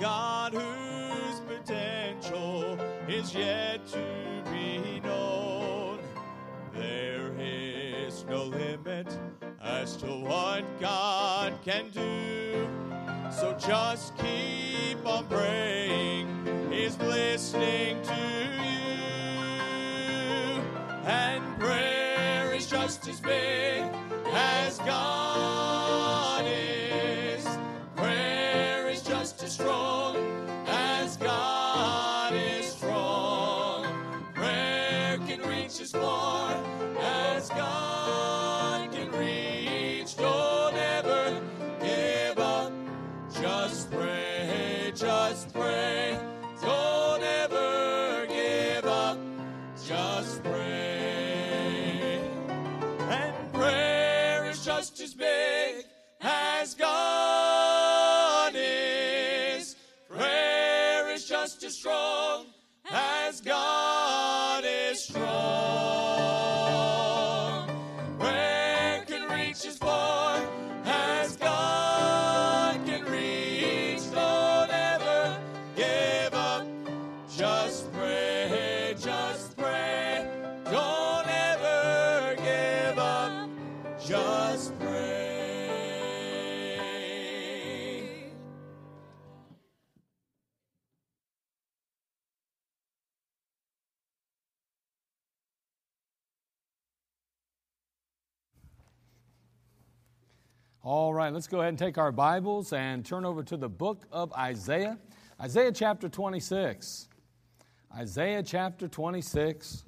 God whose potential is yet to be known. There is no limit as to what God can do. So just keep on praying. He's listening to you. And prayer is just as big as God All right, let's go ahead and take our Bibles and turn over to the book of Isaiah. Isaiah chapter 26. Isaiah chapter 26.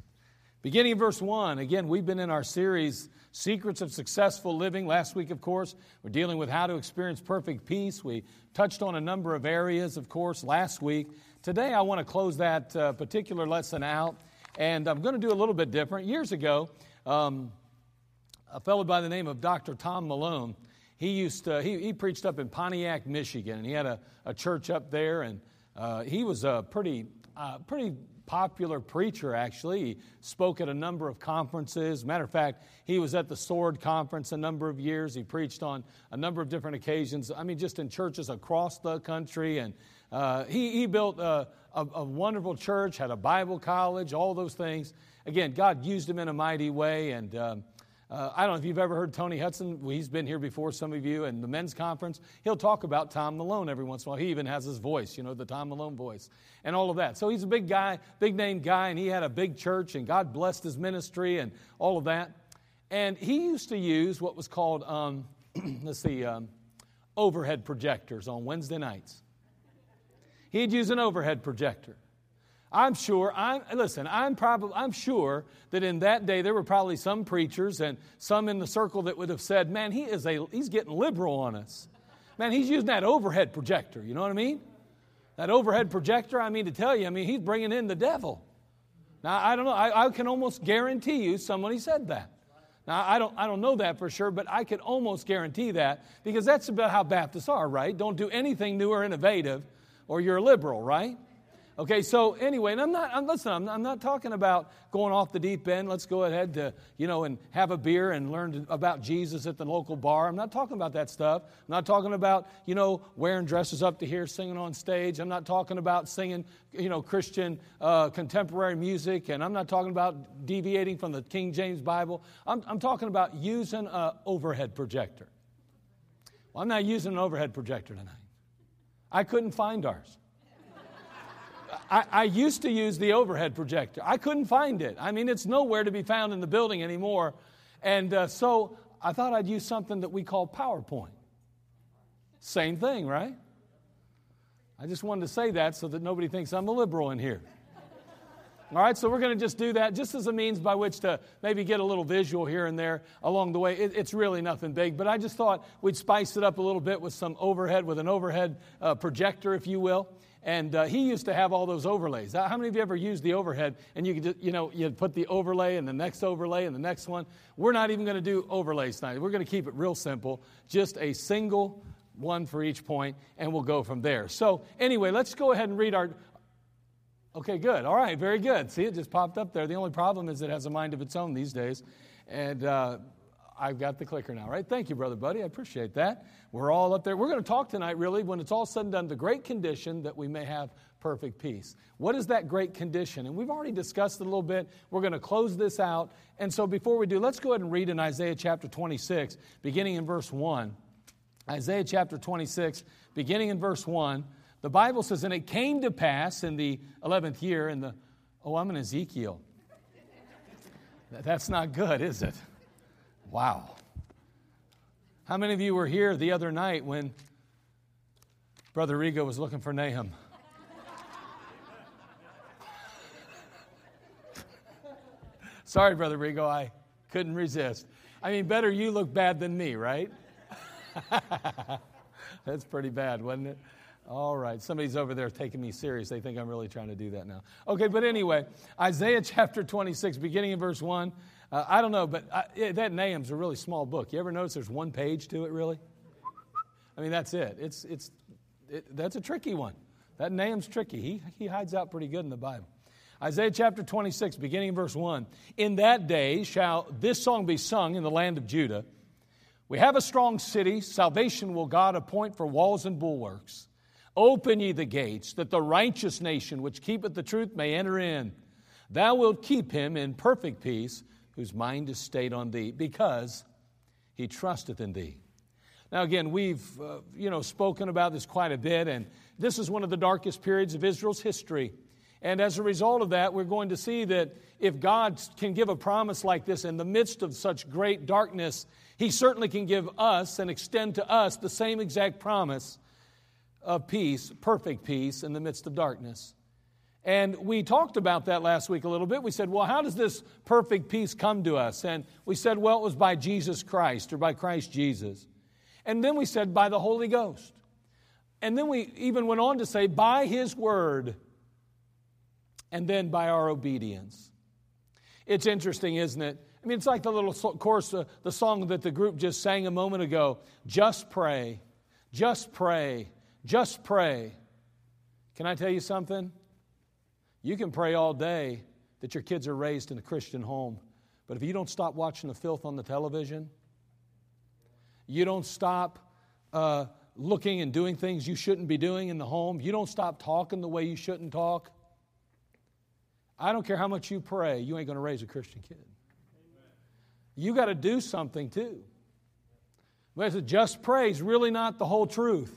Beginning in verse 1. Again, we've been in our series, Secrets of Successful Living. Last week, of course, we're dealing with how to experience perfect peace. We touched on a number of areas, of course, last week. Today, I want to close that uh, particular lesson out, and I'm going to do a little bit different. Years ago, um, a fellow by the name of Dr. Tom Malone. He used to, he, he preached up in Pontiac, Michigan, and he had a, a church up there, and uh, he was a pretty, uh, pretty popular preacher, actually. He spoke at a number of conferences. Matter of fact, he was at the Sword Conference a number of years. He preached on a number of different occasions, I mean, just in churches across the country, and uh, he, he built a, a, a wonderful church, had a Bible college, all those things. Again, God used him in a mighty way, and um, uh, I don't know if you've ever heard Tony Hutson. He's been here before, some of you, and the men's conference. He'll talk about Tom Malone every once in a while. He even has his voice, you know, the Tom Malone voice, and all of that. So he's a big guy, big name guy, and he had a big church, and God blessed his ministry and all of that. And he used to use what was called, um, let's see, um, overhead projectors on Wednesday nights. He'd use an overhead projector. I'm sure, I'm, listen, I'm, probably, I'm sure that in that day there were probably some preachers and some in the circle that would have said, man, he is a, he's getting liberal on us. Man, he's using that overhead projector, you know what I mean? That overhead projector, I mean to tell you, I mean, he's bringing in the devil. Now, I don't know, I, I can almost guarantee you somebody said that. Now, I don't, I don't know that for sure, but I can almost guarantee that because that's about how Baptists are, right? Don't do anything new or innovative or you're a liberal, right? Okay, so anyway, and I'm not, I'm, listen, I'm, I'm, not talking about going off the deep end. Let's go ahead to, you know, and have a beer and learn to, about Jesus at the local bar. I'm not talking about that stuff. I'm not talking about, you know, wearing dresses up to here, singing on stage. I'm not talking about singing, you know, Christian uh, contemporary music. And I'm not talking about deviating from the King James Bible. I'm, I'm talking about using an overhead projector. Well, I'm not using an overhead projector tonight. I couldn't find ours. I, I, used to use the overhead projector. I couldn't find it. I mean, it's nowhere to be found in the building anymore. And uh, so I thought I'd use something that we call PowerPoint. Same thing, right? I just wanted to say that so that nobody thinks I'm a liberal in here. All right, so we're going to just do that just as a means by which to maybe get a little visual here and there along the way. It, it's really nothing big, but I just thought we'd spice it up a little bit with some overhead, with an overhead uh, projector, if you will. And uh, he used to have all those overlays. How many of you ever used the overhead and you could just, you know, you'd put the overlay and the next overlay and the next one? We're not even going to do overlays tonight. We're going to keep it real simple, just a single one for each point, and we'll go from there. So, anyway, let's go ahead and read our. Okay, good. All right, very good. See, it just popped up there. The only problem is it has a mind of its own these days. And uh, I've got the clicker now, right? Thank you, Brother Buddy. I appreciate that. We're all up there. We're going to talk tonight, really, when it's all said and done, the great condition that we may have perfect peace. What is that great condition? And we've already discussed it a little bit. We're going to close this out. And so before we do, let's go ahead and read in Isaiah chapter 26, beginning in verse 1. Isaiah chapter 26, beginning in verse 1. The Bible says, And it came to pass in the 11th year, in the, oh, I'm in Ezekiel. That's not good, is it? Wow. How many of you were here the other night when Brother Rigo was looking for Nahum? Sorry, Brother Rigo, I couldn't resist. I mean, better you look bad than me, right? That's pretty bad, wasn't it? All right. Somebody's over there taking me serious. They think I'm really trying to do that now. Okay, but anyway, Isaiah chapter 26, beginning in verse 1. Uh, I don't know, but I, that Nahum's a really small book. You ever notice there's one page to it, really? I mean, that's it. It's, it's, it, that's a tricky one. That Nahum's tricky. He, he hides out pretty good in the Bible. Isaiah chapter 26, beginning in verse 1. In that day shall this song be sung in the land of Judah. We have a strong city. Salvation will God appoint for walls and bulwarks. Open ye the gates, that the righteous nation which keepeth the truth may enter in. Thou wilt keep him in perfect peace whose mind is stayed on thee, because he trusteth in thee. Now, again, we've uh, you know spoken about this quite a bit, and this is one of the darkest periods of Israel's history. And as a result of that, we're going to see that if God can give a promise like this in the midst of such great darkness, He certainly can give us and extend to us the same exact promise of peace, perfect peace, in the midst of darkness. And we talked about that last week a little bit. We said, well, how does this perfect peace come to us? And we said, well, it was by Jesus Christ or by Christ Jesus. And then we said, by the Holy Ghost. And then we even went on to say, by His Word. And then by our obedience. It's interesting, isn't it? I mean, it's like the little course, uh, the song that the group just sang a moment ago just pray, just pray, just pray. Can I tell you something? You can pray all day that your kids are raised in a Christian home, but if you don't stop watching the filth on the television, you don't stop uh, looking and doing things you shouldn't be doing in the home, you don't stop talking the way you shouldn't talk, I don't care how much you pray, you ain't going to raise a Christian kid. You got to do something too. But just praise really not the whole truth.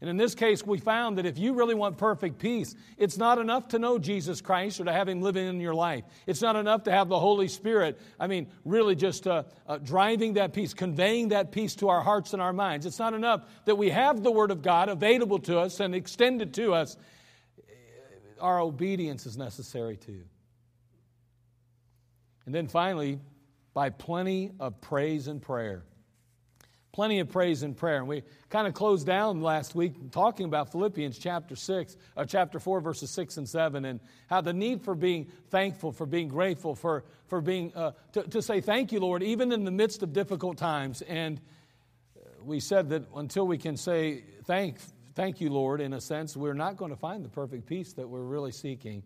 And in this case, we found that if you really want perfect peace, it's not enough to know Jesus Christ or to have Him living in your life. It's not enough to have the Holy Spirit, I mean, really just uh, uh, driving that peace, conveying that peace to our hearts and our minds. It's not enough that we have the Word of God available to us and extended to us. Our obedience is necessary too. And then finally, by plenty of praise and prayer plenty of praise and prayer. And we kind of closed down last week talking about Philippians chapter 6, uh, chapter 4, verses 6 and 7, and how the need for being thankful, for being grateful, for, for being, uh, to, to say thank you, Lord, even in the midst of difficult times. And we said that until we can say thank, thank you, Lord, in a sense, we're not going to find the perfect peace that we're really seeking.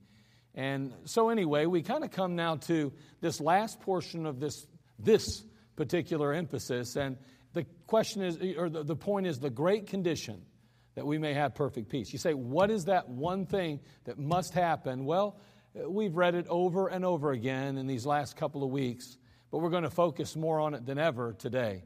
And so, anyway, we kind of come now to this last portion of this, this particular emphasis. And question is, eh, or the, the point is, the great condition that we may have perfect peace. You say, what is that one thing that must happen? Well, eh, we've read it over and over again in these last couple of weeks, but we're going to focus more on it than ever today.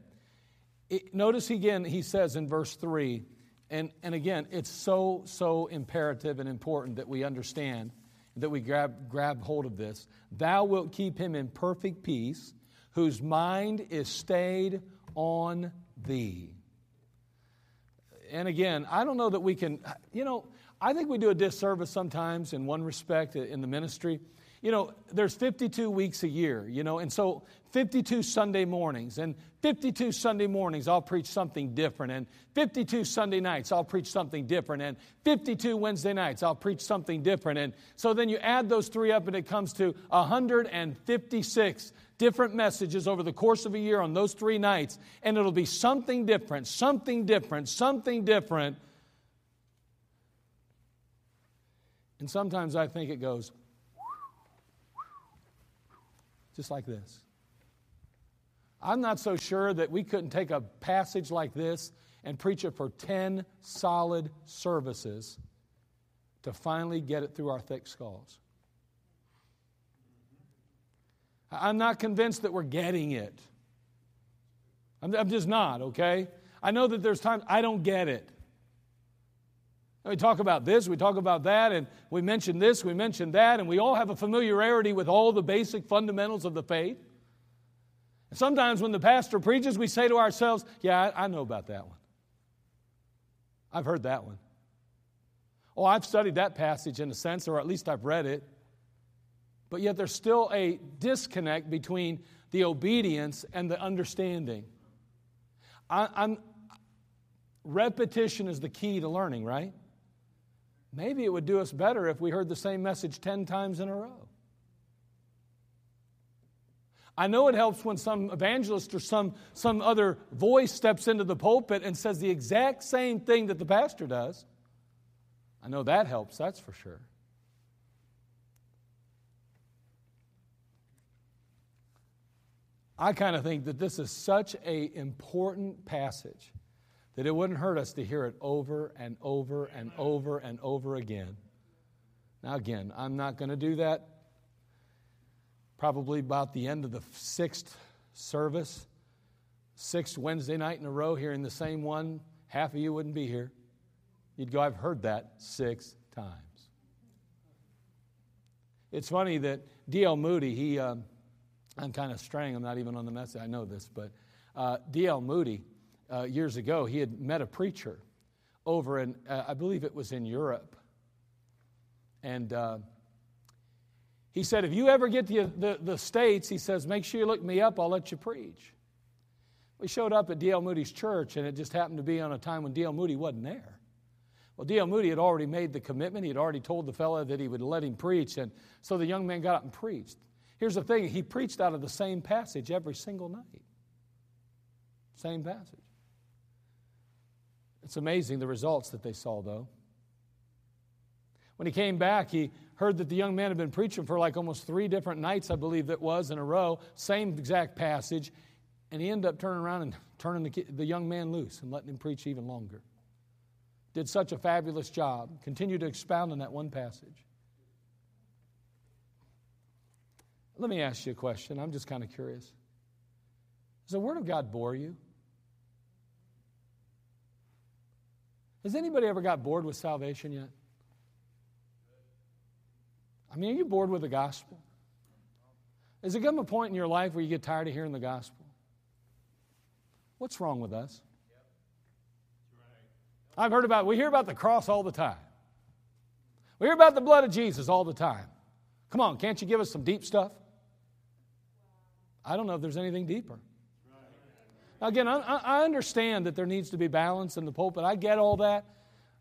It, notice again, he says in verse 3, and, and again, it's so, so imperative and important that we understand, that we grab, grab hold of this. Thou wilt keep him in perfect peace, whose mind is stayed on thee. And again, I don't know that we can, you know, I think we do a disservice sometimes in one respect in the ministry. you know, there's 52 weeks a year, you know, and so 52 Sunday mornings, and 52 Sunday mornings I'll preach something different, and 52 Sunday nights I'll preach something different, and 52 Wednesday nights I'll preach something different. And so then you add those three up, and it comes to 156 different messages over the course of a year on those three nights, and it'll be something different, something different, something different. And sometimes I think it goes, just like this. I'm not so sure that we couldn't take a passage like this and preach it for 10 solid services to finally get it through our thick skulls. I'm not convinced that we're getting it. I'm, I'm just not, okay? I know that there's times I don't get it. We talk about this, we talk about that, and we mention this, we mention that, and we all have a familiarity with all the basic fundamentals of the faith. And sometimes when the pastor preaches, we say to ourselves, Yeah, I, I know about that one. I've heard that one. Oh, I've studied that passage in a sense, or at least I've read it. But yet there's still a disconnect between the obedience and the understanding. I, I'm, repetition is the key to learning, right? Maybe it would do us better if we heard the same message 10 times in a row. I know it helps when some evangelist or some, some other voice steps into the pulpit and says the exact same thing that the pastor does. I know that helps, that's for sure. I kind of think that this is such an important passage that it wouldn't hurt us to hear it over and over and over and over again. Now, again, I'm not going to do that. Probably about the end of the sixth service, sixth Wednesday night in a row, hearing the same one, half of you wouldn't be here. You'd go, I've heard that six times. It's funny that D.L. Moody, he, um, I'm kind of straying, I'm not even on the message, I know this, but uh, D.L. Moody, uh, years ago, he had met a preacher over in, uh, I believe it was in Europe. And uh, he said, if you ever get to the, the States, he says, make sure you look me up, I'll let you preach. We showed up at D.L. Moody's church, and it just happened to be on a time when D.L. Moody wasn't there. Well, D.L. Moody had already made the commitment. He had already told the fellow that he would let him preach, and so the young man got up and preached. Here's the thing he preached out of the same passage every single night. Same passage. It's amazing the results that they saw, though. When he came back, he heard that the young man had been preaching for like almost three different nights, I believe that was, in a row, same exact passage, and he ended up turning around and turning the, the young man loose and letting him preach even longer. Did such a fabulous job. Continued to expound on that one passage. Let me ask you a question. I'm just kind of curious. Does the Word of God bore you? Has anybody ever got bored with salvation yet? I mean, are you bored with the gospel? Has it come a point in your life where you get tired of hearing the gospel? What's wrong with us? I've heard about, we hear about the cross all the time. We hear about the blood of Jesus all the time. Come on, can't you give us some deep stuff? I don't know if there's anything deeper. Now, again, I, I understand that there needs to be balance in the pulpit. I get all that.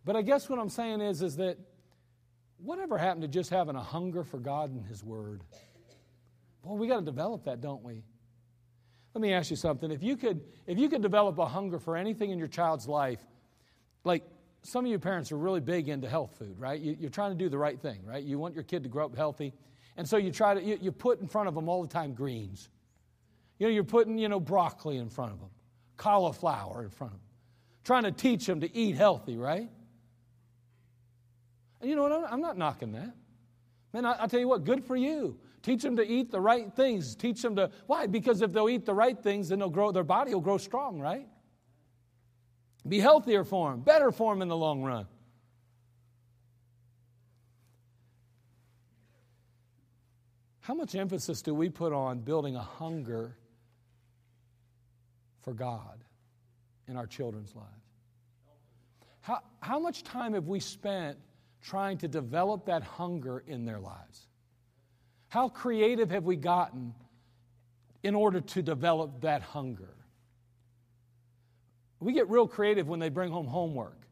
But I guess what I'm saying is, is that whatever happened to just having a hunger for God and His Word? Boy, we got to develop that, don't we? Let me ask you something. If you could, if you could develop a hunger for anything in your child's life, like some of you parents are really big into health food, right? You, are trying to do the right thing, right? You want your kid to grow up healthy. And so you try to, you, you put in front of them all the time greens. You know, you're putting, you know, broccoli in front of them, cauliflower in front of them, trying to teach them to eat healthy, right? And you know what? I'm not knocking that. Man, I, I tell you what, good for you. Teach them to eat the right things. Teach them to, why? Because if they'll eat the right things, then they'll grow, their body will grow strong, right? Be healthier for them, better for them in the long run. How much emphasis do we put on building a hunger for God in our children's lives? How, how much time have we spent trying to develop that hunger in their lives? How creative have we gotten in order to develop that hunger? We get real creative when they bring home homework.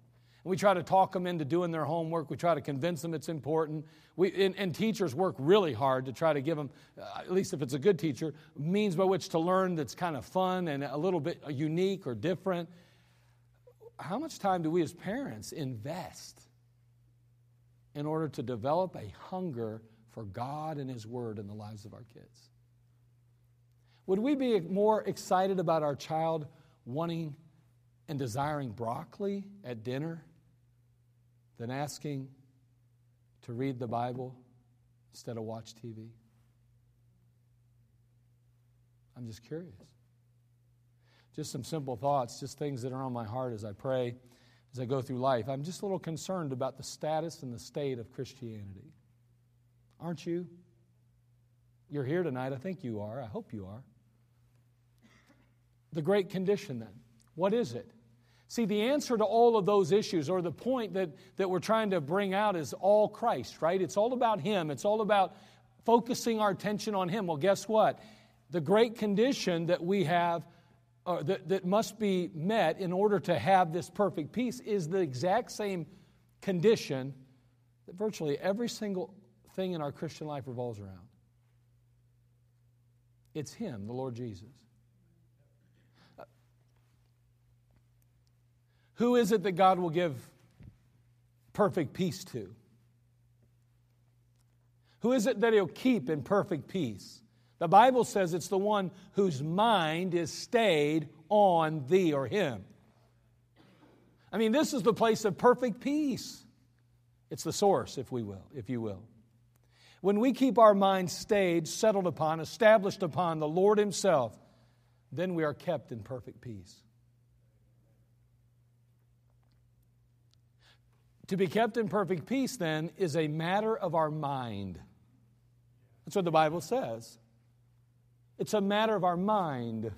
We try to talk them into doing their homework. We try to convince them it's important. We, and, and teachers work really hard to try to give them, uh, at least if it's a good teacher, means by which to learn that's kind of fun and a little bit unique or different. How much time do we as parents invest in order to develop a hunger for God and His Word in the lives of our kids? Would we be more excited about our child wanting and desiring broccoli at dinner than asking to read the Bible instead of watch TV? I'm just curious. Just some simple thoughts, just things that are on my heart as I pray, as I go through life. I'm just a little concerned about the status and the state of Christianity. Aren't you? You're here tonight. I think you are. I hope you are. The great condition, then. What is it? See, the answer to all of those issues, or the point that, that we're trying to bring out, is all Christ, right? It's all about Him. It's all about focusing our attention on Him. Well, guess what? The great condition that we have, that, that must be met in order to have this perfect peace, is the exact same condition that virtually every single thing in our Christian life revolves around. It's Him, the Lord Jesus. Who is it that God will give perfect peace to? Who is it that He'll keep in perfect peace? The Bible says it's the one whose mind is stayed on thee or him. I mean, this is the place of perfect peace. It's the source, if we will, if you will. When we keep our mind stayed, settled upon, established upon the Lord Himself, then we are kept in perfect peace. To be kept in perfect peace, then, is a matter of our mind. That's what the Bible says. It's a matter of our mind. You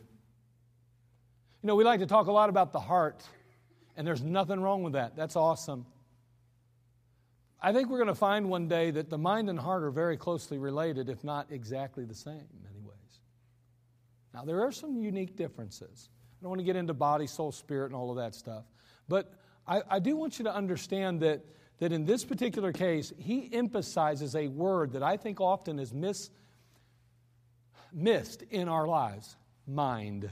know, we like to talk a lot about the heart, and there's nothing wrong with that. That's awesome. I think we're going to find one day that the mind and heart are very closely related, if not exactly the same in many ways. Now, there are some unique differences. I don't want to get into body, soul, spirit, and all of that stuff. But I, I do want you to understand that, that in this particular case, he emphasizes a word that I think often is miss, missed in our lives mind.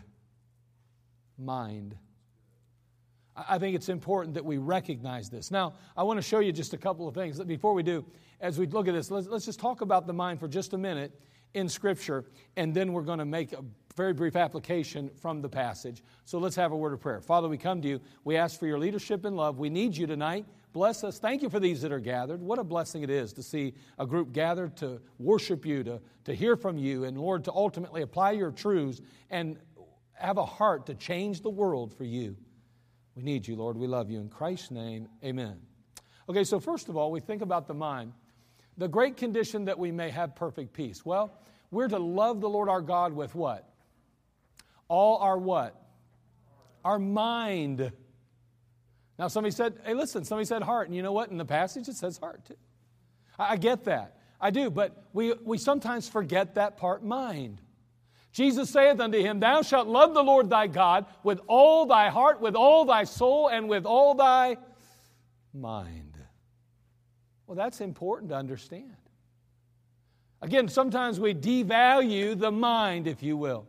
Mind. I think it's important that we recognize this. Now, I want to show you just a couple of things. Before we do, as we look at this, let's, let's just talk about the mind for just a minute in Scripture, and then we're going to make a very brief application from the passage. So let's have a word of prayer. Father, we come to you. We ask for your leadership and love. We need you tonight. Bless us. Thank you for these that are gathered. What a blessing it is to see a group gathered to worship you, to, to hear from you, and Lord, to ultimately apply your truths and have a heart to change the world for you. We need you, Lord. We love you. In Christ's name, amen. Okay, so first of all, we think about the mind. The great condition that we may have perfect peace. Well, we're to love the Lord our God with what? All our what? Our mind. Now, somebody said, hey, listen, somebody said heart. And you know what? In the passage, it says heart too. I, get that. I do. But we, we sometimes forget that part mind. Jesus saith unto him, Thou shalt love the Lord thy God with all thy heart, with all thy soul, and with all thy mind. Well, that's important to understand. Again, sometimes we devalue the mind, if you will.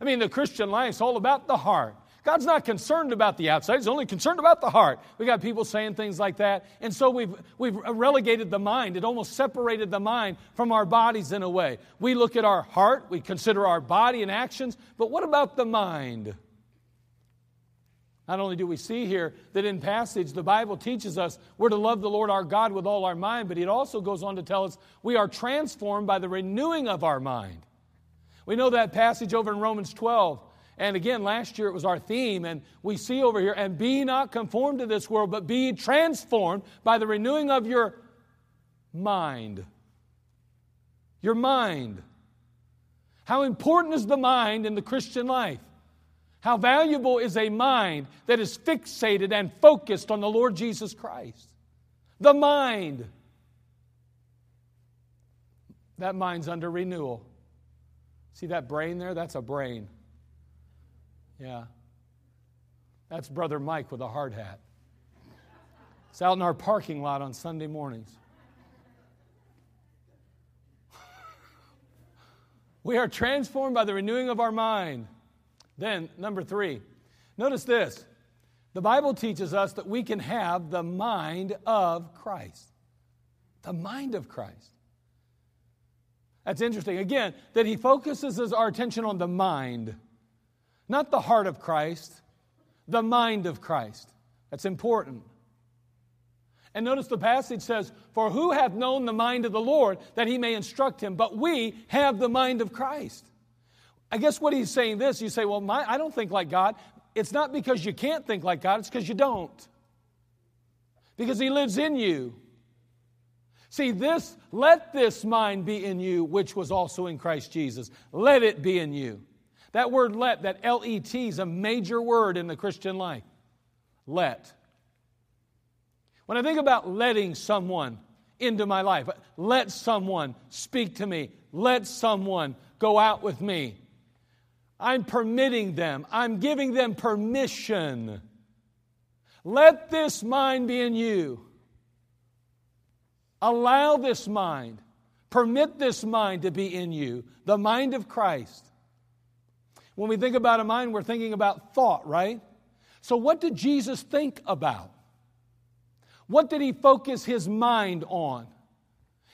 I mean, the Christian life is all about the heart. God's not concerned about the outside, He's only concerned about the heart. We got people saying things like that. And so we've, we've relegated the mind. It almost separated the mind from our bodies in a way. We look at our heart, we consider our body and actions, but what about the mind? Not only do we see here that in passage the Bible teaches us we're to love the Lord our God with all our mind, but it also goes on to tell us we are transformed by the renewing of our mind. We know that passage over in Romans 12. And again, last year it was our theme, and we see over here, and be not conformed to this world, but be transformed by the renewing of your mind. Your mind. How important is the mind in the Christian life? How valuable is a mind that is fixated and focused on the Lord Jesus Christ? The mind. That mind's under renewal. See that brain there? That's a brain. Yeah. That's Brother Mike with a hard hat. It's out in our parking lot on Sunday mornings. we are transformed by the renewing of our mind. Then, number three, notice this. The Bible teaches us that we can have the mind of Christ. The mind of Christ. That's interesting. Again, that he focuses our attention on the mind, not the heart of Christ, the mind of Christ. That's important. And notice the passage says, For who hath known the mind of the Lord that he may instruct him? But we have the mind of Christ. I guess what he's saying this, you say, Well, my, I don't think like God. It's not because you can't think like God, it's because you don't. Because he lives in you. See, this, let this mind be in you, which was also in Christ Jesus. Let it be in you. That word let, that L E T, is a major word in the Christian life. Let. When I think about letting someone into my life, let someone speak to me, let someone go out with me, I'm permitting them, I'm giving them permission. Let this mind be in you. Allow this mind, permit this mind to be in you, the mind of Christ. When we think about a mind, we're thinking about thought, right? So, what did Jesus think about? What did he focus his mind on?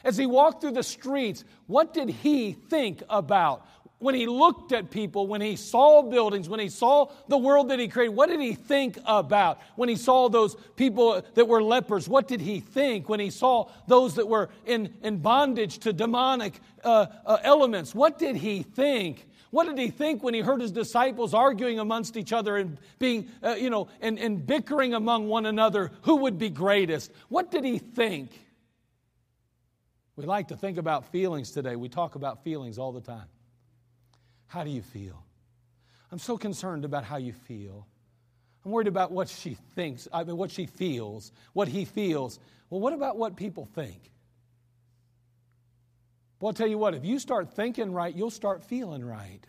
As he walked through the streets, what did he think about? When he looked at people, when he saw buildings, when he saw the world that he created, what did he think about? When he saw those people that were lepers, what did he think? When he saw those that were in, in bondage to demonic uh, uh, elements, what did he think? What did he think when he heard his disciples arguing amongst each other and being, uh, you know, and, and bickering among one another who would be greatest? What did he think? We like to think about feelings today. We talk about feelings all the time. How do you feel? I'm so concerned about how you feel. I'm worried about what she thinks, I mean, what she feels, what he feels. Well, what about what people think? Well, I'll tell you what, if you start thinking right, you'll start feeling right.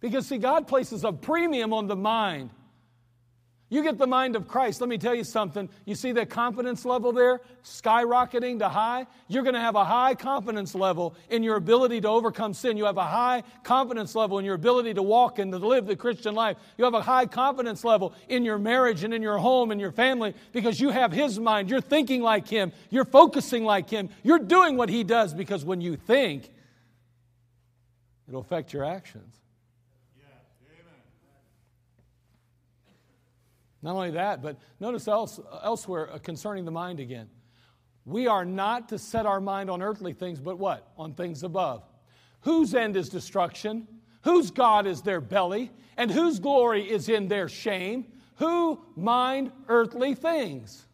Because, see, God places a premium on the mind. You get the mind of Christ. Let me tell you something. You see that confidence level there skyrocketing to high? You're going to have a high confidence level in your ability to overcome sin. You have a high confidence level in your ability to walk and to live the Christian life. You have a high confidence level in your marriage and in your home and your family because you have His mind. You're thinking like Him. You're focusing like Him. You're doing what He does because when you think, it'll affect your actions. Not only that, but notice else, elsewhere uh, concerning the mind again. We are not to set our mind on earthly things, but what? On things above. Whose end is destruction? Whose God is their belly? And whose glory is in their shame? Who mind earthly things?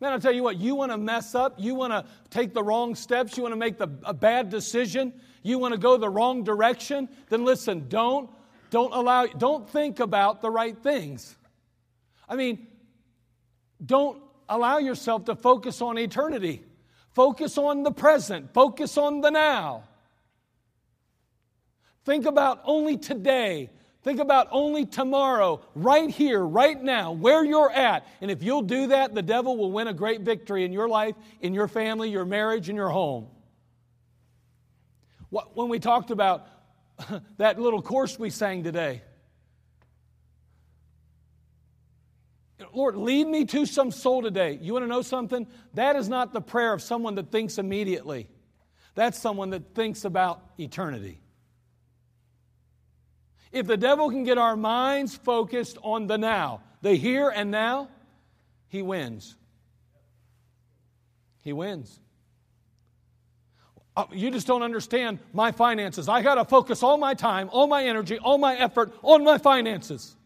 Man, I'll tell you what, you want to mess up, you want to take the wrong steps, you want to make the, a bad decision, you want to go the wrong direction, then listen, don't don't allow, don't think about the right things. I mean, don't allow yourself to focus on eternity. Focus on the present. Focus on the now. Think about only today. Think about only tomorrow, right here, right now, where you're at. And if you'll do that, the devil will win a great victory in your life, in your family, your marriage, and your home. When we talked about that little course we sang today. Lord, lead me to some soul today. You want to know something? That is not the prayer of someone that thinks immediately. That's someone that thinks about eternity. If the devil can get our minds focused on the now, the here and now, he wins. He wins. Uh, you just don't understand my finances. I got to focus all my time, all my energy, all my effort on my finances.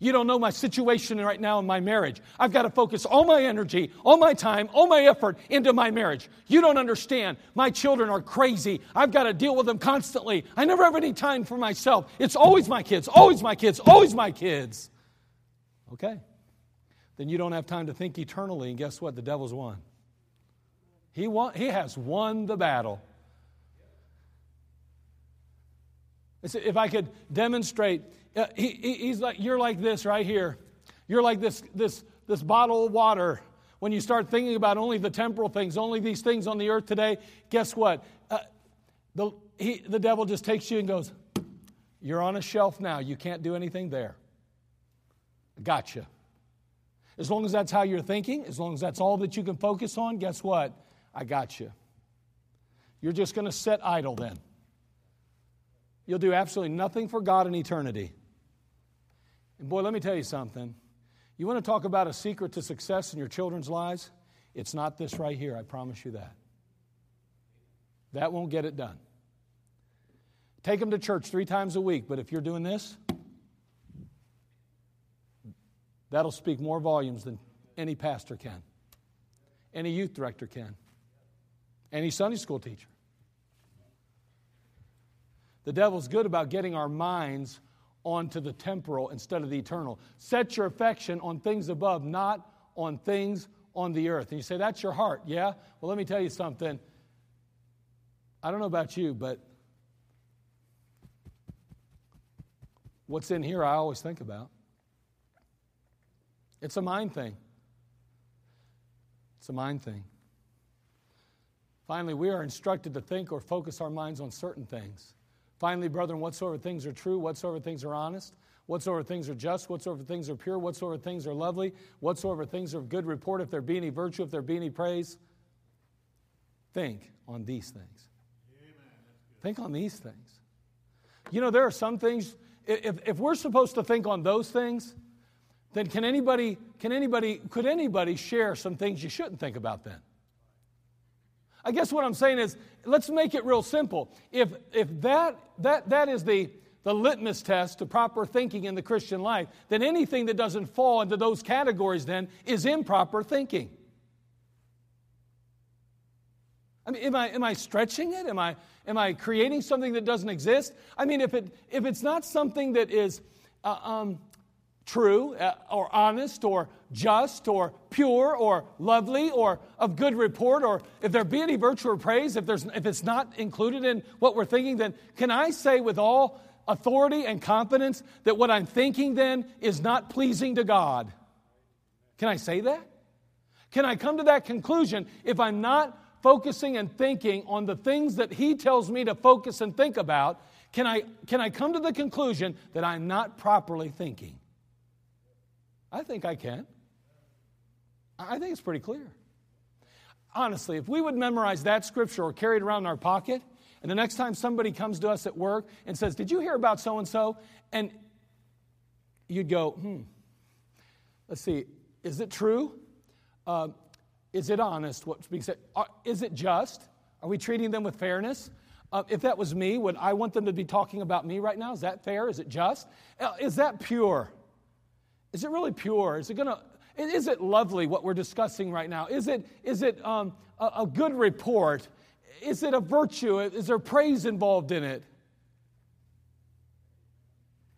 You don't know my situation right now in my marriage. I've got to focus all my energy, all my time, all my effort into my marriage. You don't understand. My children are crazy. I've got to deal with them constantly. I never have any time for myself. It's always my kids, always my kids, always my kids. Okay. Then you don't have time to think eternally, and guess what? The devil's won. He, won, he has won the battle. If I could demonstrate, uh, he, he's like, you're like this right here. You're like this, this, this bottle of water. When you start thinking about only the temporal things, only these things on the earth today, guess what? Uh, the, he, the devil just takes you and goes, You're on a shelf now. You can't do anything there. Gotcha. As long as that's how you're thinking, as long as that's all that you can focus on, guess what? I got you. You're just going to sit idle then. You'll do absolutely nothing for God in eternity. And boy, let me tell you something. You want to talk about a secret to success in your children's lives? It's not this right here, I promise you that. That won't get it done. Take them to church three times a week, but if you're doing this, that'll speak more volumes than any pastor can, any youth director can, any Sunday school teacher. The devil's good about getting our minds onto the temporal instead of the eternal. Set your affection on things above, not on things on the earth. And you say, That's your heart. Yeah? Well, let me tell you something. I don't know about you, but what's in here I always think about. It's a mind thing. It's a mind thing. Finally, we are instructed to think or focus our minds on certain things. Finally, brethren, whatsoever things are true, whatsoever things are honest, whatsoever things are just, whatsoever things are pure, whatsoever things are lovely, whatsoever things are of good report, if there be any virtue, if there be any praise, think on these things. Think on these things. You know, there are some things, if, if we're supposed to think on those things, then can anybody, can anybody, could anybody share some things you shouldn't think about then? I guess what I'm saying is, let's make it real simple. If, if that, that, that is the, the litmus test to proper thinking in the Christian life, then anything that doesn't fall into those categories then is improper thinking. I mean, am I, am I stretching it? Am I, am I creating something that doesn't exist? I mean, if, it, if it's not something that is uh, um, true uh, or honest or just or pure or lovely or of good report or if there be any virtue or praise if there's if it's not included in what we're thinking then can i say with all authority and confidence that what i'm thinking then is not pleasing to god? Can i say that? Can i come to that conclusion if i'm not focusing and thinking on the things that he tells me to focus and think about? Can i can i come to the conclusion that i'm not properly thinking I think I can. I think it's pretty clear. Honestly, if we would memorize that scripture or carry it around in our pocket, and the next time somebody comes to us at work and says, Did you hear about so and so? And you'd go, Hmm, let's see, is it true? Uh, is it honest what's being said? Uh, is it just? Are we treating them with fairness? Uh, if that was me, would I want them to be talking about me right now? Is that fair? Is it just? Uh, is that pure? Is it really pure? Is it going to is it lovely what we're discussing right now? Is it, is it um, a, a, good report? Is it a virtue? Is there praise involved in it?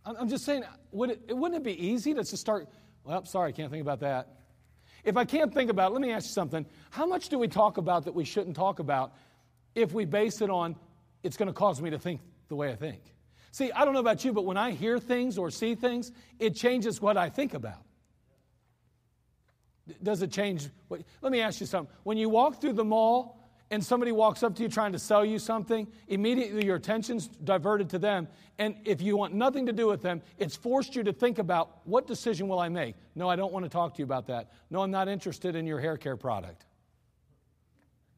I'm just saying, would it, wouldn't it be easy to just start? Well, sorry, I can't think about that. If I can't think about it, let me ask you something. How much do we talk about that we shouldn't talk about if we base it on it's going to cause me to think the way I think? See, I don't know about you, but when I hear things or see things, it changes what I think about. Does it change? What, let me ask you something. When you walk through the mall and somebody walks up to you trying to sell you something, immediately your attention's diverted to them. And if you want nothing to do with them, it's forced you to think about what decision will I make? No, I don't want to talk to you about that. No, I'm not interested in your hair care product.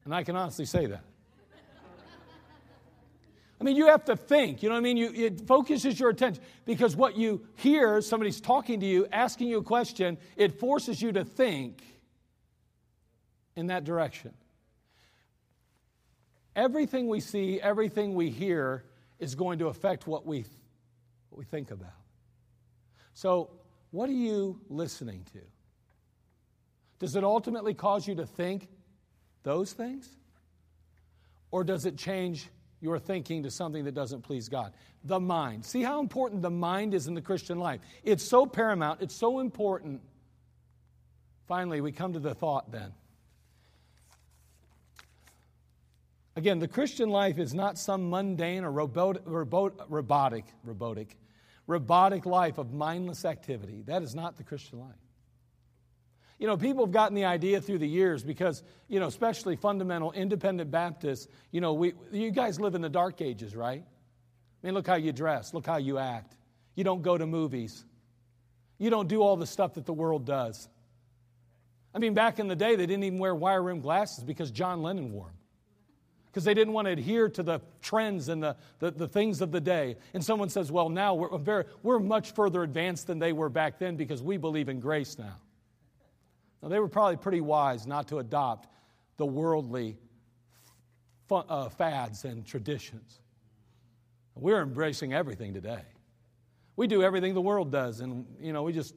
And I can honestly say that. I mean, you have to think, you know what I mean? You, it focuses your attention because what you hear, somebody's talking to you, asking you a question, it forces you to think in that direction. Everything we see, everything we hear is going to affect what we, what we think about. So, what are you listening to? Does it ultimately cause you to think those things? Or does it change your thinking to something that doesn't please God. The mind. See how important the mind is in the Christian life. It's so paramount, it's so important. Finally, we come to the thought then. Again, the Christian life is not some mundane or robot, robot, robotic, robotic, robotic life of mindless activity. That is not the Christian life. You know, people have gotten the idea through the years because, you know, especially fundamental independent Baptists, you know, we, you guys live in the dark ages, right? I mean, look how you dress, look how you act. You don't go to movies, you don't do all the stuff that the world does. I mean, back in the day, they didn't even wear wire rimmed glasses because John Lennon wore them because they didn't want to adhere to the trends and the, the, the, things of the day. And someone says, well, now we're, very, we're much further advanced than they were back then because we believe in grace now. Now, they were probably pretty wise not to adopt the worldly uh, fads and traditions. We're embracing everything today. We do everything the world does, and you know, we just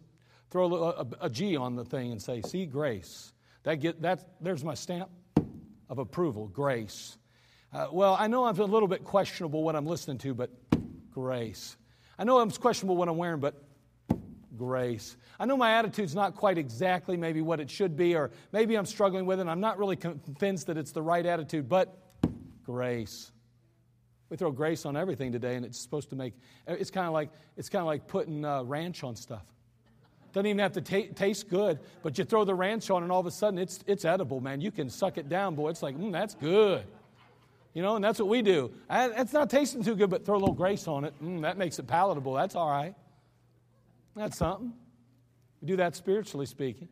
throw a, a, a G on the thing and say, "See, grace." That get that. There's my stamp of approval. Grace. Uh, well, I know I'm a little bit questionable what I'm listening to, but grace. I know I'm questionable what I'm wearing, but grace. I know my attitude's not quite exactly maybe what it should be, or maybe I'm struggling with it. I'm not really convinced that it's the right attitude, but grace. We throw grace on everything today, and it's supposed to make it's kind of like it's kind of like putting uh, ranch on stuff. Doesn't even have to t- taste good, but you throw the ranch on, and all of a sudden it's it's edible, man. You can suck it down, boy. It's like, mm, that's good. You know, and that's what we do. it's not tasting too good, but throw a little grace on it. Mm, that makes it palatable. That's all right. That's something. We do that spiritually speaking.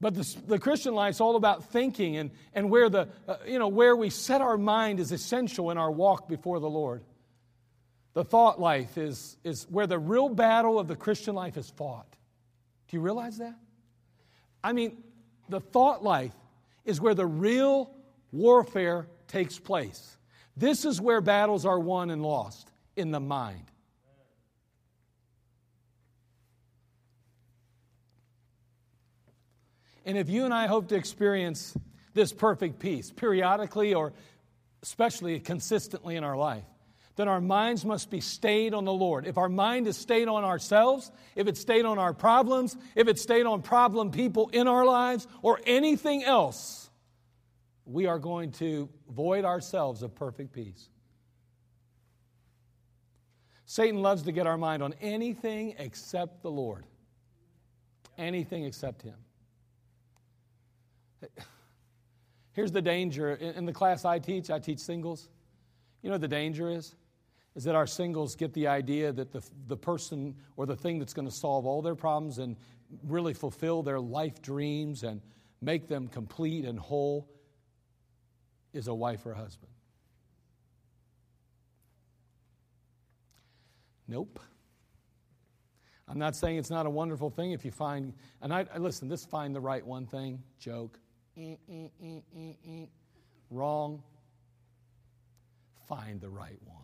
But the, the Christian life's all about thinking, and, and where, the, uh, you know, where we set our mind is essential in our walk before the Lord. The thought life is, is where the real battle of the Christian life is fought. Do you realize that? I mean, the thought life is where the real warfare takes place. This is where battles are won and lost in the mind. And if you and I hope to experience this perfect peace periodically or especially consistently in our life, then our minds must be stayed on the Lord. If our mind is stayed on ourselves, if it's stayed on our problems, if it's stayed on problem people in our lives, or anything else, we are going to void ourselves of perfect peace. Satan loves to get our mind on anything except the Lord. Anything except Him. Here's the danger. In the class I teach, I teach singles. You know the danger is? Is that our singles get the idea that the, the person or the thing that's going to solve all their problems and really fulfill their life dreams and make them complete and whole is a wife or a husband. Nope. I'm not saying it's not a wonderful thing if you find, and I listen, this find the right one thing, joke. Eh, eh, eh, Wrong. Find the right one.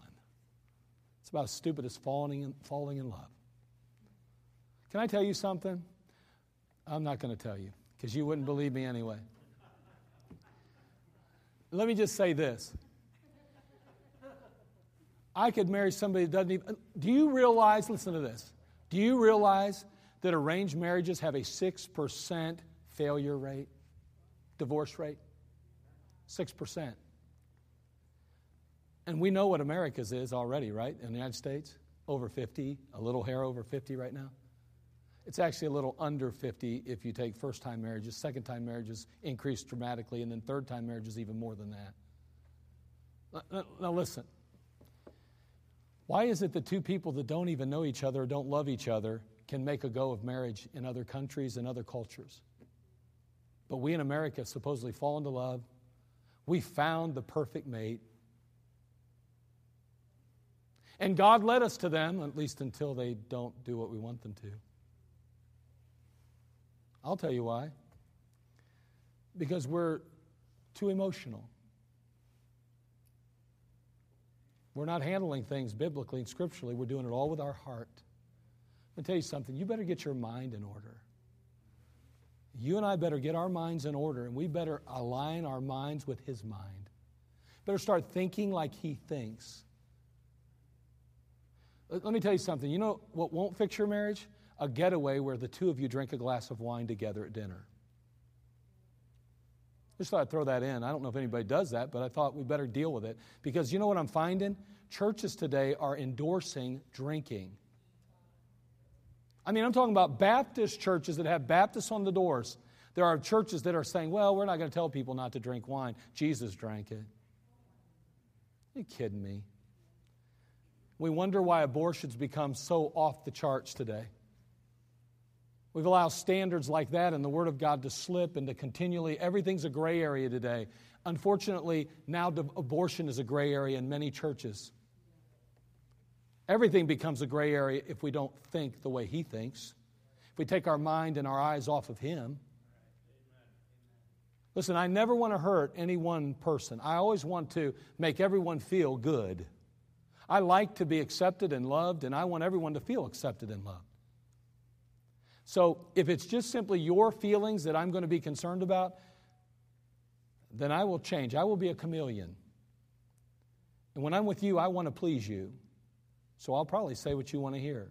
It's about as stupid as falling in, falling in love. Can I tell you something? I'm not going to tell you because you wouldn't believe me anyway. Let me just say this. I could marry somebody that doesn't even. Do you realize, listen to this, do you realize that arranged marriages have a 6% failure rate, divorce rate? 6%. And we know what America's is already, right? In the United States, over 50, a little hair over 50 right now. It's actually a little under 50 if you take first time marriages. Second time marriages increase dramatically, and then third time marriages even more than that. Now, listen. Why is it that two people that don't even know each other or don't love each other can make a go of marriage in other countries and other cultures? But we in America supposedly fall into love. We found the perfect mate. And God led us to them, at least until they don't do what we want them to. I'll tell you why. Because we're too emotional. We're not handling things biblically and scripturally. We're doing it all with our heart. Let me tell you something. You better get your mind in order. You and I better get our minds in order, and we better align our minds with His mind. Better start thinking like He thinks. Let me tell you something. You know what won't fix your marriage? a getaway where the two of you drink a glass of wine together at dinner. Just thought I'd throw that in. I don't know if anybody does that, but I thought we better deal with it. Because you know what I'm finding? Churches today are endorsing drinking. I mean, I'm talking about Baptist churches that have Baptists on the doors. There are churches that are saying, well, we're not going to tell people not to drink wine. Jesus drank it. Are you kidding me? We wonder why abortions become so off the charts today. We've allowed standards like that and the Word of God to slip and to continually, everything's a gray area today. Unfortunately, now abortion is a gray area in many churches. Everything becomes a gray area if we don't think the way He thinks, if we take our mind and our eyes off of Him. Listen, I never want to hurt any one person. I always want to make everyone feel good. I like to be accepted and loved, and I want everyone to feel accepted and loved. So if it's just simply your feelings that I'm going to be concerned about, then I will change. I will be a chameleon. And when I'm with you, I want to please you. So I'll probably say what you want to hear.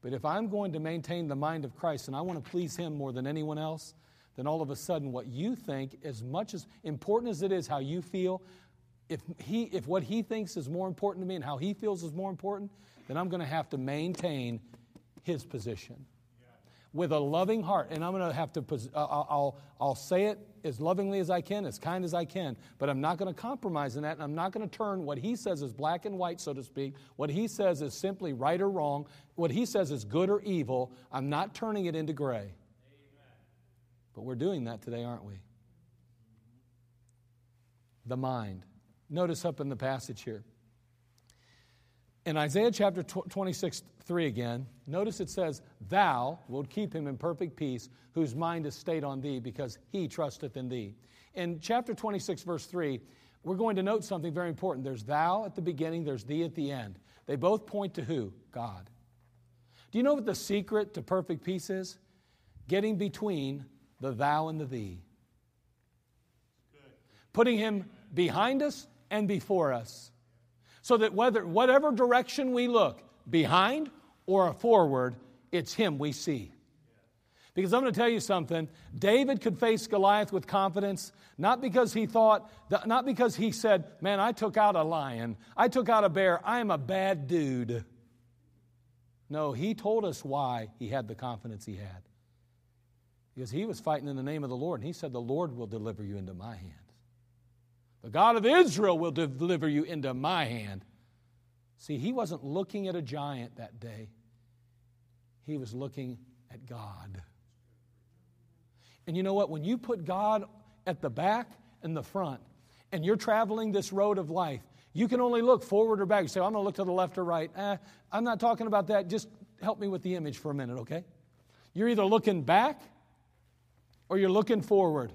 But if I'm going to maintain the mind of Christ and I want to please Him more than anyone else, then all of a sudden what you think, as much as important as it is how you feel, if, he, if what He thinks is more important to me and how He feels is more important, then I'm going to have to maintain His position with a loving heart. And I'm going to have to, uh, I'll, I'll say it as lovingly as I can, as kind as I can, but I'm not going to compromise in that. And I'm not going to turn what he says is black and white, so to speak. What he says is simply right or wrong. What he says is good or evil. I'm not turning it into gray. Amen. But we're doing that today, aren't we? The mind. Notice up in the passage here. In Isaiah chapter 26, 3 again, notice it says, Thou wilt keep him in perfect peace, whose mind is stayed on thee, because he trusteth in thee. In chapter 26, verse 3, we're going to note something very important. There's thou at the beginning, there's thee at the end. They both point to who? God. Do you know what the secret to perfect peace is? Getting between the thou and the thee. Putting him behind us and before us. So that whether whatever direction we look, behind or a forward, it's him we see. Because I'm going to tell you something. David could face Goliath with confidence, not because he thought, not because he said, Man, I took out a lion, I took out a bear, I am a bad dude. No, he told us why he had the confidence he had. Because he was fighting in the name of the Lord, and he said, The Lord will deliver you into my hands. The God of Israel will deliver you into my hand. See, he wasn't looking at a giant that day, he was looking at God. And you know what? When you put God at the back and the front, and you're traveling this road of life, you can only look forward or back. You say, I'm going to look to the left or right. Eh, I'm not talking about that. Just help me with the image for a minute, okay? You're either looking back or you're looking forward.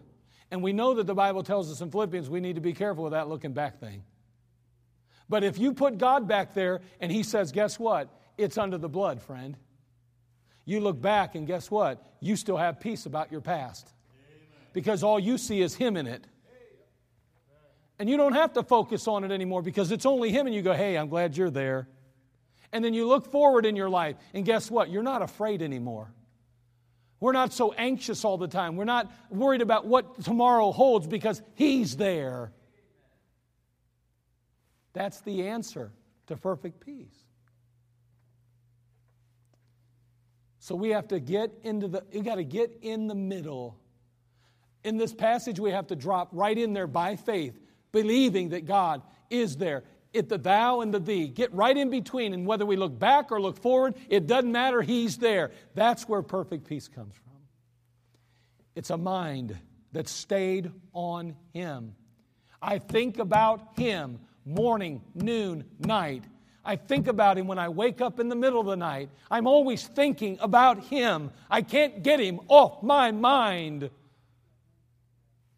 And we know that the Bible tells us in Philippians we need to be careful with that looking back thing. But if you put God back there and He says, guess what? It's under the blood, friend. You look back and guess what? You still have peace about your past. Because all you see is Him in it. And you don't have to focus on it anymore because it's only Him, and you go, hey, I'm glad you're there. And then you look forward in your life, and guess what? You're not afraid anymore. We're not so anxious all the time. We're not worried about what tomorrow holds because He's there. That's the answer to perfect peace. So we have to get into the, you got to get in the middle. In this passage, we have to drop right in there by faith, believing that God is there. It the thou and the thee. Get right in between, and whether we look back or look forward, it doesn't matter, He's there. That's where perfect peace comes from. It's a mind that stayed on Him. I think about Him morning, noon, night. I think about Him when I wake up in the middle of the night. I'm always thinking about Him. I can't get Him off my mind.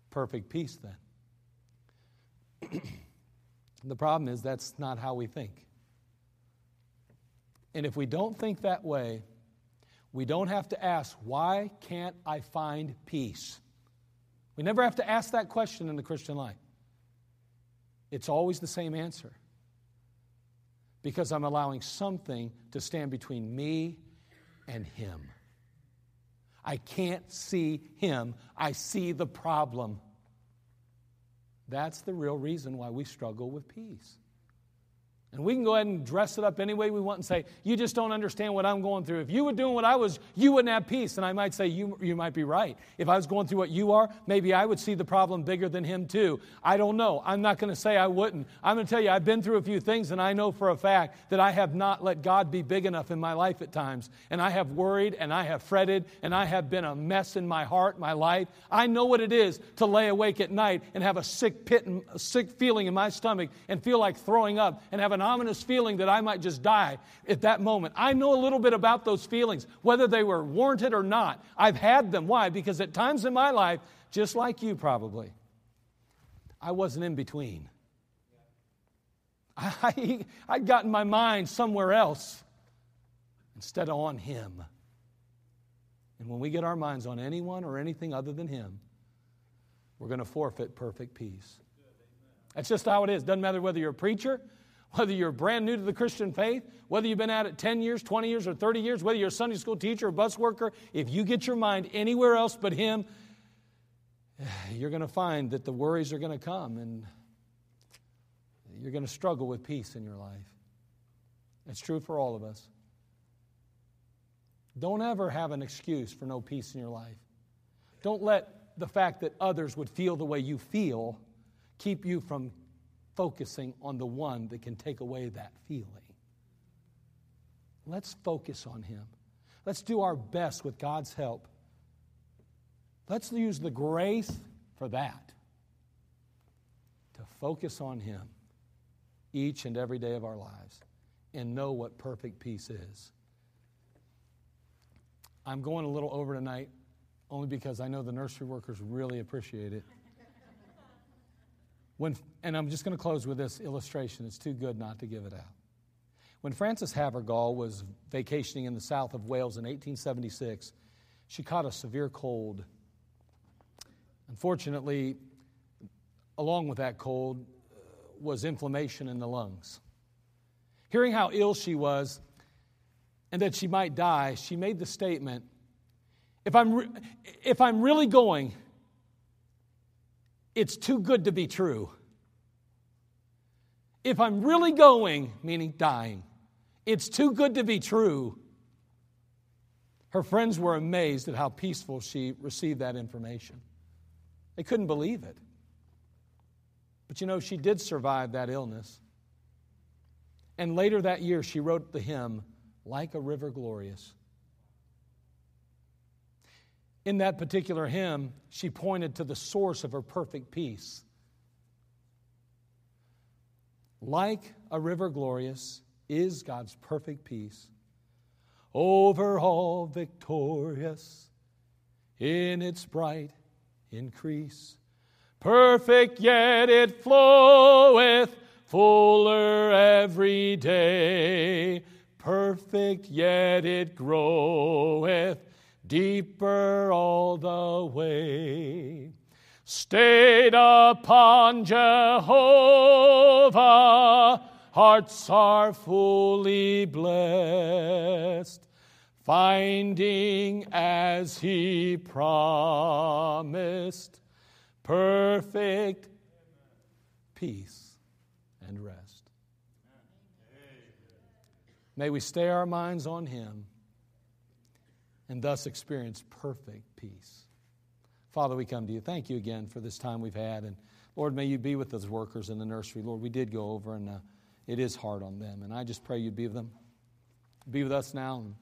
Perfect peace, then. the problem is that's not how we think. And if we don't think that way, we don't have to ask, why can't I find peace? We never have to ask that question in the Christian life. It's always the same answer. Because I'm allowing something to stand between me and Him. I can't see Him, I see the problem. That's the real reason why we struggle with peace. And we can go ahead and dress it up any way we want and say, You just don't understand what I'm going through. If you were doing what I was, you wouldn't have peace. And I might say, You, you might be right. If I was going through what you are, maybe I would see the problem bigger than him too. I don't know. I'm not going to say I wouldn't. I'm going to tell you, I've been through a few things, and I know for a fact that I have not let God be big enough in my life at times. And I have worried, and I have fretted, and I have been a mess in my heart, my life. I know what it is to lay awake at night and have a sick pit, and, a sick feeling in my stomach, and feel like throwing up, and have an ominous feeling that I might just die at that moment. I know a little bit about those feelings, whether they were warranted or not. I've had them. Why? Because at times in my life, just like you probably, I wasn't in between. I, I'd gotten my mind somewhere else instead of on Him. And when we get our minds on anyone or anything other than Him, we're going to forfeit perfect peace. That's just how it is. Doesn't matter whether you're a preacher, whether you're brand new to the Christian faith, whether you've been at it 10 years, 20 years, or 30 years, whether you're a Sunday school teacher or bus worker, if you get your mind anywhere else but Him, you're going to find that the worries are going to come and you're going to struggle with peace in your life. It's true for all of us. Don't ever have an excuse for no peace in your life. Don't let the fact that others would feel the way you feel keep you from focusing on the one that can take away that feeling. Let's focus on Him. Let's do our best with God's help. Let's use the grace for that to focus on Him each and every day of our lives and know what perfect peace is. I'm going a little over tonight only because I know the nursery workers really appreciate it. When, and I'm just going to close with this illustration. It's too good not to give it out. When Frances Havergal was vacationing in the south of Wales in 1876, she caught a severe cold. Unfortunately, along with that cold uh, was inflammation in the lungs. Hearing how ill she was and that she might die, she made the statement if I'm, re- if I'm really going, it's too good to be true. If I'm really going, meaning dying, it's too good to be true. Her friends were amazed at how peaceful she received that information. They couldn't believe it. But you know, she did survive that illness. And later that year, she wrote the hymn, Like a River Glorious. In that particular hymn, she pointed to the source of her perfect peace. Like a river glorious is God's perfect peace, over all victorious in its bright increase. Perfect, yet it floweth fuller every day. Perfect, yet it groweth deeper all the way. Stayed upon Jehovah, hearts are fully blessed, finding as he promised perfect peace and rest. May we stay our minds on him and thus experience perfect peace. Father, we come to you. Thank you again for this time we've had. And Lord, may you be with those workers in the nursery. Lord, we did go over, and uh, it is hard on them. And I just pray you'd be with them. Be with us now and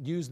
use